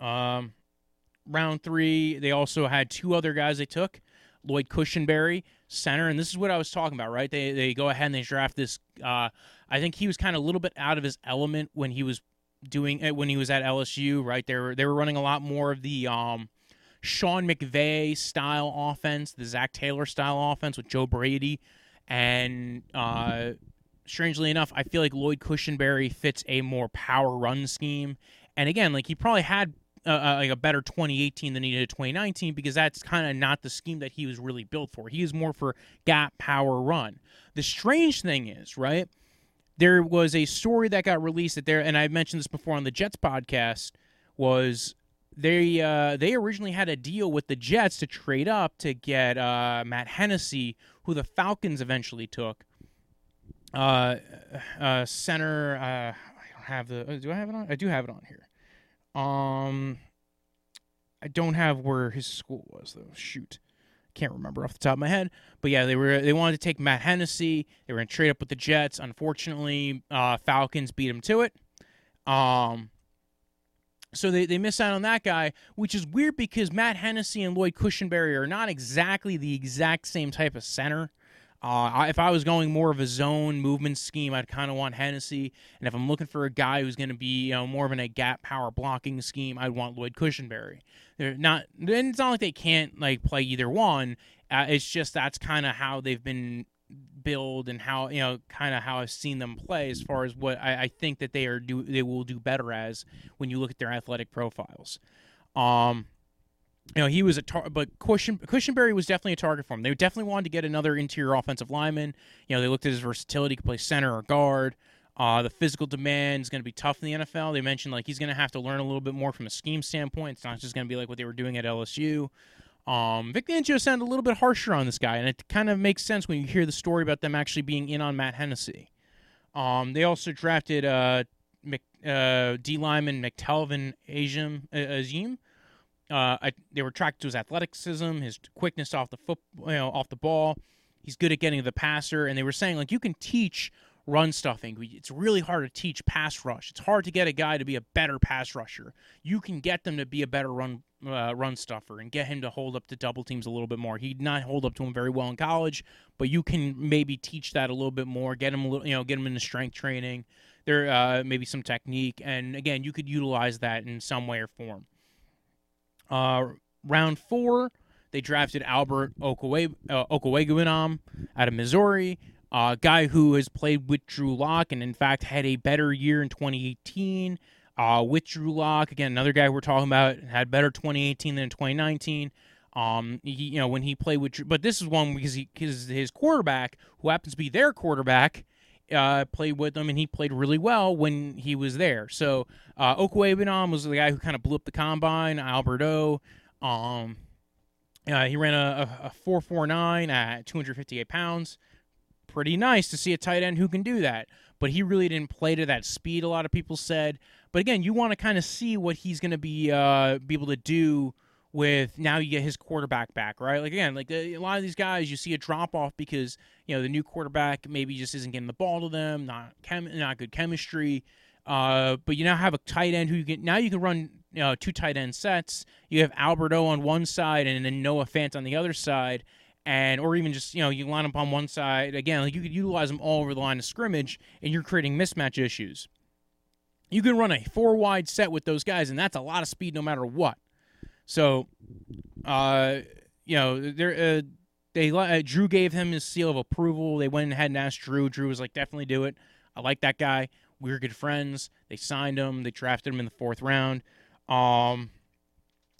Um, round three, they also had two other guys they took. Lloyd Cushenberry, center, and this is what I was talking about, right? They they go ahead and they draft this. Uh, I think he was kind of a little bit out of his element when he was doing it when he was at LSU, right? They were they were running a lot more of the um, Sean McVay style offense, the Zac Taylor style offense with Joe Brady, and uh, strangely enough, I feel like Lloyd Cushenberry fits a more power run scheme. And again, like he probably had uh, like a better 2018 than he did 2019 because that's kind of not the scheme that he was really built for. He is more for gap power run. The strange thing is, right? There was a story that got released that there, and I mentioned this before on the Jets podcast, was they uh, they originally had a deal with the Jets to trade up to get uh, Matt Hennessy, who the Falcons eventually took. Uh, uh center, uh, I don't have the. Uh, do I have it on? I do have it on here. Um, I don't have where his school was though. Shoot can't remember off the top of my head. But yeah, they were they wanted to take Matt Hennessy. They were going to trade up with the Jets. Unfortunately, uh, Falcons beat him to it. Um, so they, they miss out on that guy, which is weird because Matt Hennessy and Lloyd Cushenberry are not exactly the exact same type of center. Uh, if I was going more of a zone movement scheme, I'd kind of want Hennessy. And if I'm looking for a guy who's going to be you know, more of a gap power blocking scheme, I'd want Lloyd Cushenberry. They're not, and it's not like they can't like play either one. Uh, it's just that's kind of how they've been build and how you know kind of how I've seen them play as far as what I, I, think that they are do they will do better as when you look at their athletic profiles. Um, you know, he was a tar- but Cushion- Cushenberry was definitely a target for him. They definitely wanted to get another interior offensive lineman. You know, they looked at his versatility, could play center or guard. Uh, the physical demand is going to be tough in the NFL. They mentioned like he's going to have to learn a little bit more from a scheme standpoint. It's not just going to be like what they were doing at LSU. Um, Vic Fangio sounded a little bit harsher on this guy, and it kind of makes sense when you hear the story about them actually being in on Matt Hennessy. Um, they also drafted uh, Mc, uh, D lineman McTelvin Agim, uh, Agim uh, I, they were attracted to his athleticism, his quickness off the foot, you know, off the ball. He's good at getting the passer, and they were saying like you can teach run stuffing. It's really hard to teach pass rush. It's hard to get a guy to be a better pass rusher. You can get them to be a better run uh, run stuffer and get him to hold up to double teams a little bit more. He'd not hold up to him very well in college, but you can maybe teach that a little bit more. Get him a little, you know, get him into strength training. There, uh, maybe some technique, and again, you could utilize that in some way or form. Uh, round four, they drafted Albert Okwuegbunam uh, out of Missouri, a guy who has played with Drew Lock and, in fact, had a better year in 2018. Uh, with Drew Lock, again, another guy we're talking about had better 2018 than 2019. Um, he, you know, when he played with, but this is one because he, because his quarterback, who happens to be their quarterback, uh, played with him, and he played really well when he was there. So uh, Okwuegbunam was the guy who kind of blew up the combine. Alberto, um, uh, he ran a, a, a 4.49 at 258 pounds. Pretty nice to see a tight end who can do that. But he really didn't play to that speed. A lot of people said. But again, you want to kind of see what he's going to be uh, be able to do with now you get his quarterback back, right? Like again, like a lot of these guys, you see a drop off because you know the new quarterback maybe just isn't getting the ball to them, not chem- not good chemistry. Uh, but you now have a tight end who you can now you can run you know, two tight end sets. You have Alberto on one side and then Noah Fant on the other side, and or even just you know you line up on one side again. Like you could utilize them all over the line of scrimmage, and you're creating mismatch issues. You can run a four wide set with those guys, and that's a lot of speed no matter what. So, uh, you know, there uh, they uh, Drew gave him his seal of approval. They went ahead and asked Drew. Drew was like, definitely do it. I like that guy. We were good friends. They signed him. They drafted him in the fourth round. Um,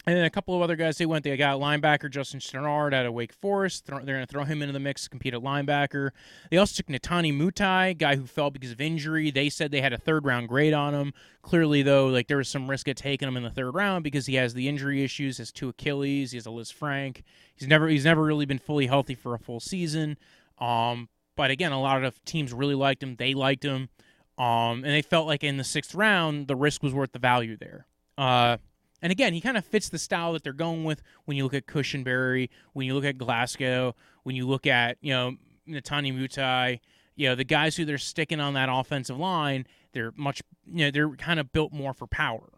and then a couple of other guys they went. They got linebacker Justin Strnad out of Wake Forest. They're going to throw him into the mix to compete at linebacker. They also took Netane Muti, guy who fell because of injury. They said they had a third round grade on him. Clearly, though, like there was some risk of taking him in the third round because he has the injury issues, has two Achilles, he has a Lisfranc. He's never he's never really been fully healthy for a full season. Um, but again, a lot of teams really liked him. They liked him. Um, and they felt like in the sixth round, the risk was worth the value there. Uh, and again, he kind of fits the style that they're going with when you look at Cushenberry, when you look at Glasgow, when you look at, you know, Netane Muti, you know, the guys who they're sticking on that offensive line, they're much, you know, they're kind of built more for power.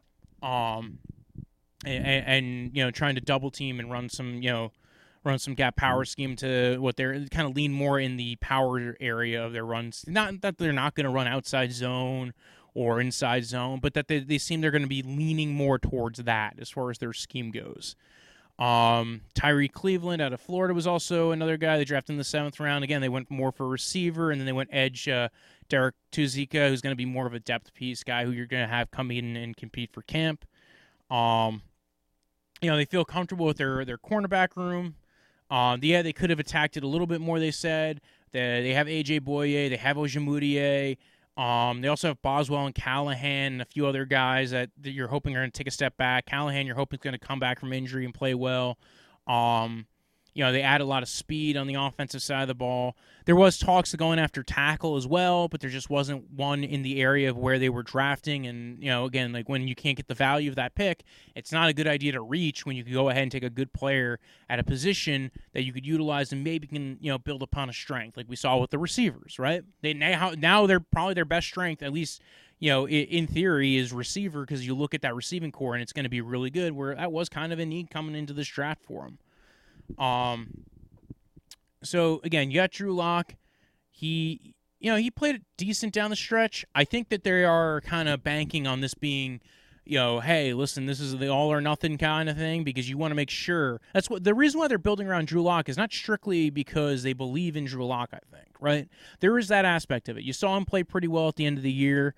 Um, and, and, you know, trying to double team and run some, you know, run some gap power scheme to what they're kind of lean more in the power area of their runs. Not that they're not going to run outside zone or inside zone, but that they, they seem they're going to be leaning more towards that as far as their scheme goes. Um, Tyrie Cleveland out of Florida was also another guy they drafted in the seventh round. Again, they went more for receiver, and then they went edge. Uh, Derrek Tuszka, who's going to be more of a depth piece guy who you're going to have come in and compete for camp. Um, you know, they feel comfortable with their their cornerback room. Um, yeah, they could have attacked it a little bit more. They said they, they have AJ Bouye, they have Ojemudia, um, they also have Boswell and Callahan and a few other guys that, that you're hoping are going to take a step back. Callahan, you're hoping is going to come back from injury and play well. Um, you know, they add a lot of speed on the offensive side of the ball. There was talks of going after tackle as well, but there just wasn't one in the area of where they were drafting. And, you know, again, like when you can't get the value of that pick, it's not a good idea to reach when you could go ahead and take a good player at a position that you could utilize and maybe can, you know, build upon a strength like we saw with the receivers, right? They now, now they're probably their best strength, at least you know, in theory, is receiver because you look at that receiving corps and it's going to be really good. Where that was kind of a need coming into this draft for them. Um, so again, you got Drew Lock. He, you know, he played decent down the stretch. I think that they are kind of banking on this being, you know, hey, listen, this is the all or nothing kind of thing because you want to make sure. That's what the reason why they're building around Drew Lock is not strictly because they believe in Drew Lock. I think, right? There is that aspect of it. You saw him play pretty well at the end of the year.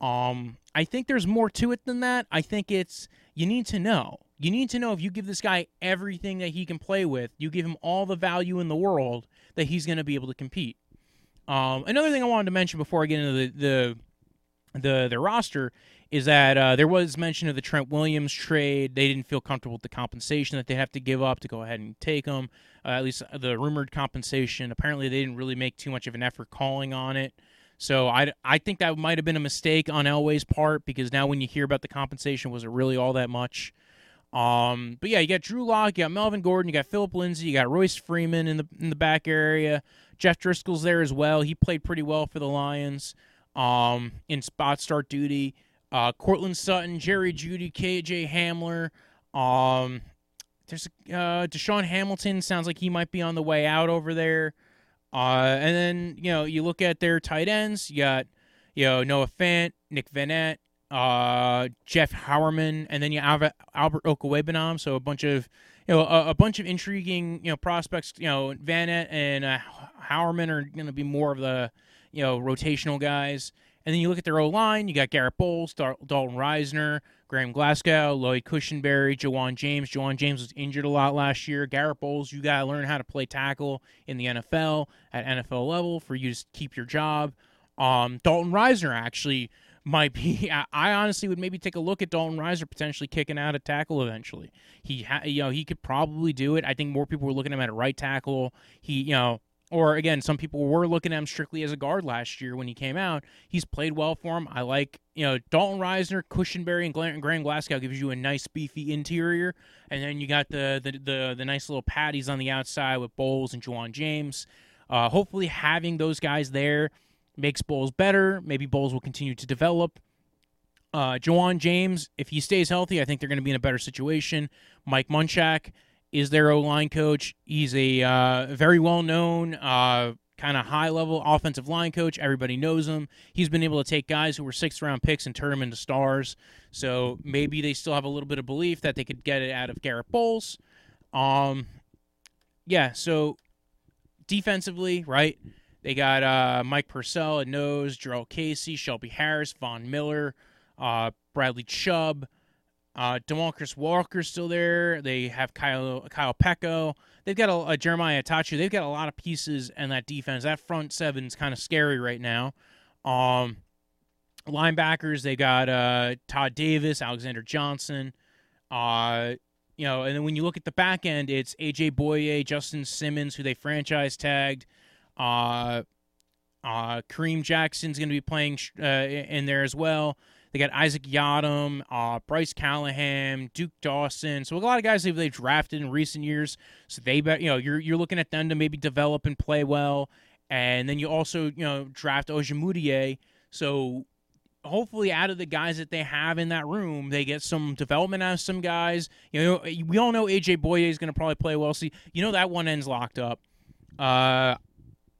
Um, I think there's more to it than that. I think it's you need to know you need to know if you give this guy everything that he can play with, you give him all the value in the world that he's going to be able to compete. Um, another thing I wanted to mention before I get into the the the, the roster is that uh, there was mention of the Trent Williams trade. They didn't feel comfortable with the compensation that they have to give up to go ahead and take him. Uh, at least the rumored compensation. Apparently, they didn't really make too much of an effort calling on it. So I, I think that might have been a mistake on Elway's part because now when you hear about the compensation, was it really all that much? Um, but yeah, you got Drew Lock, you got Melvin Gordon, you got Phillip Lindsay, you got Royce Freeman in the in the back area. Jeff Driskel's there as well. He played pretty well for the Lions. Um, in spot start duty. Uh, Courtland Sutton, Jerry Jeudy, KJ Hamler. Um, there's uh, DaeSean Hamilton. Sounds like he might be on the way out over there. Uh, and then you know you look at their tight ends. You got you know Noah Fant, Nick Vannett, uh, Jeff Heuerman, and then you have Albert Okwuegbunam. So a bunch of you know a, a, bunch of intriguing you know prospects. You know Vannett and uh, Heuerman are going to be more of the you know rotational guys. And then you look at their O line. You got Garett Bolles, Dalton Risner, Graham Glasgow, Lloyd Cushenberry, Ja'Wuan James. Ja'Wuan James was injured a lot last year. Garett Bolles, you got to learn how to play tackle in the NFL at NFL level for you to keep your job. Um, Dalton Risner actually might be. I honestly would maybe take a look at Dalton Risner potentially kicking out a tackle eventually. He, ha, you know, he could probably do it. I think more people were looking at him at a right tackle. He, you know, or again, some people were looking at him strictly as a guard last year when he came out. He's played well for him. I like, you know, Dalton Risner, Cushenberry, and Graham Glasgow gives you a nice beefy interior, and then you got the the the, the nice little patties on the outside with Bolles and Ja'Wuan James. Uh, hopefully, having those guys there makes Bolles better. Maybe Bolles will continue to develop. Uh, Ja'Wuan James, if he stays healthy, I think they're going to be in a better situation. Mike Munchak is their O line coach. He's a uh, very well known, uh, kind of high level offensive line coach. Everybody knows him. He's been able to take guys who were sixth round picks and turn them into stars. So maybe they still have a little bit of belief that they could get it out of Garett Bolles. Um, yeah. So defensively, right? They got uh, Mike Purcell at nose, Jurrell Casey, Shelby Harris, Von Miller, uh, Bradley Chubb. Uh, Demarcus Walker's still there. They have Kyle Kyle Peko. They've got a, a Jeremiah Attaochu. They've got a lot of pieces in that defense. That front seven's kind of scary right now. Um, linebackers, they got uh, Todd Davis, Alexander Johnson. Uh, you know, and then when you look at the back end, it's AJ Bouye, Justin Simmons, who they franchise tagged. Uh, uh, Kareem Jackson's going to be playing uh, in there as well. They got Isaac Yiadom, uh, Bryce Callahan, Duke Dawson. So a lot of guys they've, drafted in recent years. So they, you know, you're you're looking at them to maybe develop and play well. And then you also, you know, draft Ojemudia. So hopefully out of the guys that they have in that room, they get some development out of some guys. You know, we all know AJ Bouye is going to probably play well. See, you know that one end's locked up. Uh,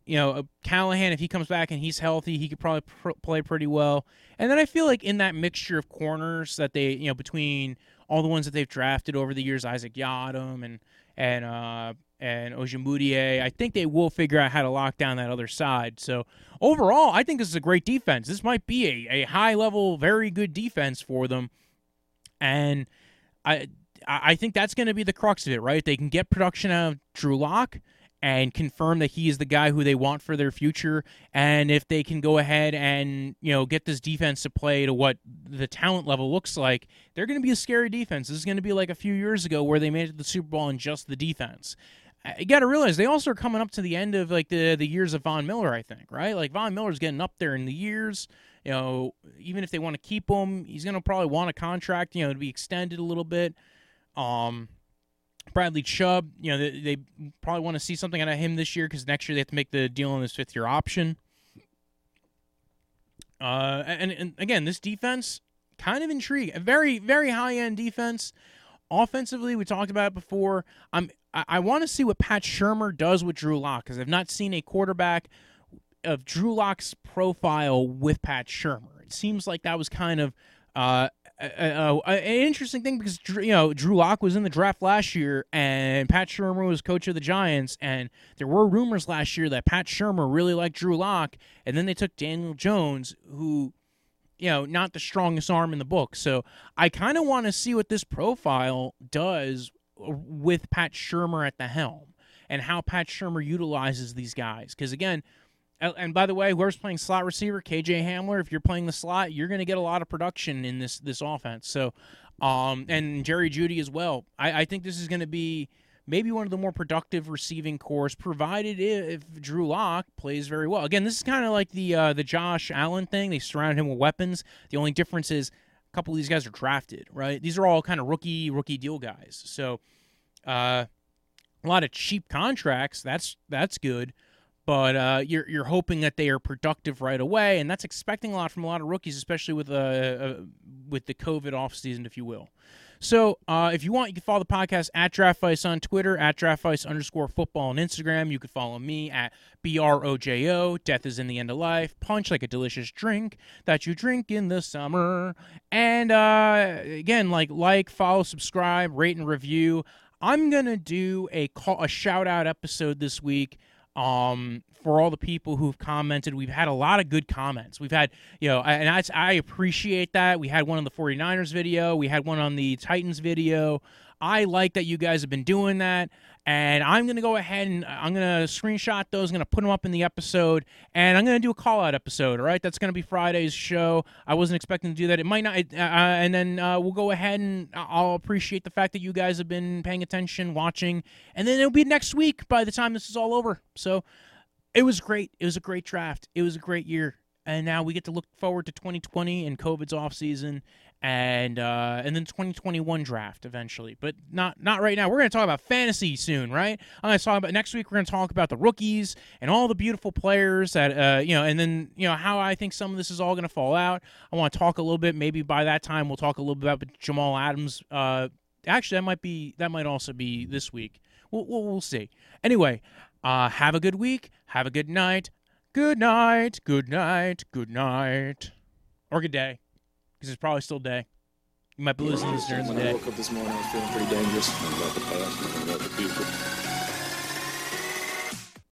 you know, uh, Callahan, if he comes back and he's healthy, he could probably pr- play pretty well. And then I feel like in that mixture of corners that they, you know, between all the ones that they've drafted over the years, Isaac Yiadom and and uh, and Ojemudia, I think they will figure out how to lock down that other side. So overall, I think this is a great defense. This might be a, a high level, very good defense for them, and I I think that's going to be the crux of it, right? They can get production out of Drew Lock and confirm that he is the guy who they want for their future. And if they can go ahead and you know get this defense to play to what the talent level looks like, they're going to be a scary defense. This is going to be like a few years ago where they made it to the Super Bowl in just the defense. You got to realize they also are coming up to the end of like the the years of Von Miller. I think right, like Von Miller's getting up there in the years. You know, even if they want to keep him, he's going to probably want a contract. You know, to be extended a little bit. Um, Bradley Chubb, you know, they, they probably want to see something out of him this year because next year they have to make the deal on this fifth year option. Uh, and, and again, this defense kind of intriguing. A very, very high end defense. Offensively, we talked about it before. I'm, I, I want to see what Pat Shurmur does with Drew Lock because I've not seen a quarterback of Drew Lock's profile with Pat Shurmur. It seems like that was kind of uh, an interesting thing because you know Drew Lock was in the draft last year, and Pat Shurmur was coach of the Giants, and there were rumors last year that Pat Shurmur really liked Drew Lock, and then they took Daniel Jones, who, you know, not the strongest arm in the book. So I kind of want to see what this profile does with Pat Shurmur at the helm, and how Pat Shurmur utilizes these guys. Because again, and by the way, whoever's playing slot receiver, KJ Hamler, if you're playing the slot, you're going to get a lot of production in this this offense. So, um, and Jerry Jeudy as well. I, I think this is going to be maybe one of the more productive receiving cores, provided if Drew Lock plays very well. Again, this is kind of like the uh, the Josh Allen thing. They surround him with weapons. The only difference is a couple of these guys are drafted, right? These are all kind of rookie rookie deal guys. So, uh, a lot of cheap contracts. That's that's good but uh, you're you're hoping that they are productive right away, and that's expecting a lot from a lot of rookies, especially with uh, uh with the COVID offseason, if you will. So uh, if you want, you can follow the podcast at DraftVice on Twitter, at DraftVice underscore football on Instagram. You can follow me at B-R-O-J-O, Death is in the End of Life, Punch like a delicious drink that you drink in the summer. And uh, again, like, like, follow, subscribe, rate, and review. I'm going to do a, call, a shout-out episode this week um, for all the people who've commented. We've had a lot of good comments. We've had, you know, and I, I appreciate that. We had one on the 49ers video, we had one on the Titans video. I like that you guys have been doing that. And I'm going to go ahead and I'm going to screenshot those. I'm going to put them up in the episode. And I'm going to do a call out episode. All right. That's going to be Friday's show. I wasn't expecting to do that. It might not. Uh, and then uh, we'll go ahead and I'll appreciate the fact that you guys have been paying attention, watching. And then it'll be next week by the time this is all over. So it was great. It was a great draft. It was a great year. And now we get to look forward to 2020 and COVID's off season and uh, and then 2021 draft eventually, but not not right now. We're going to talk about fantasy soon, right? I'm going to talk about next week. We're going to talk about the rookies and all the beautiful players that uh, you know, and then you know how I think some of this is all going to fall out. I want to talk a little bit. Maybe by that time we'll talk a little bit about Jamal Adams. Uh, actually, that might be that might also be this week. We'll we'll, we'll see. Anyway, uh, have a good week. Have a good night. Good night. Good night. Good night. Or good day because it's probably still day. You might be losing this during the When I day. woke up this morning, I was feeling pretty dangerous. About the past and about the future.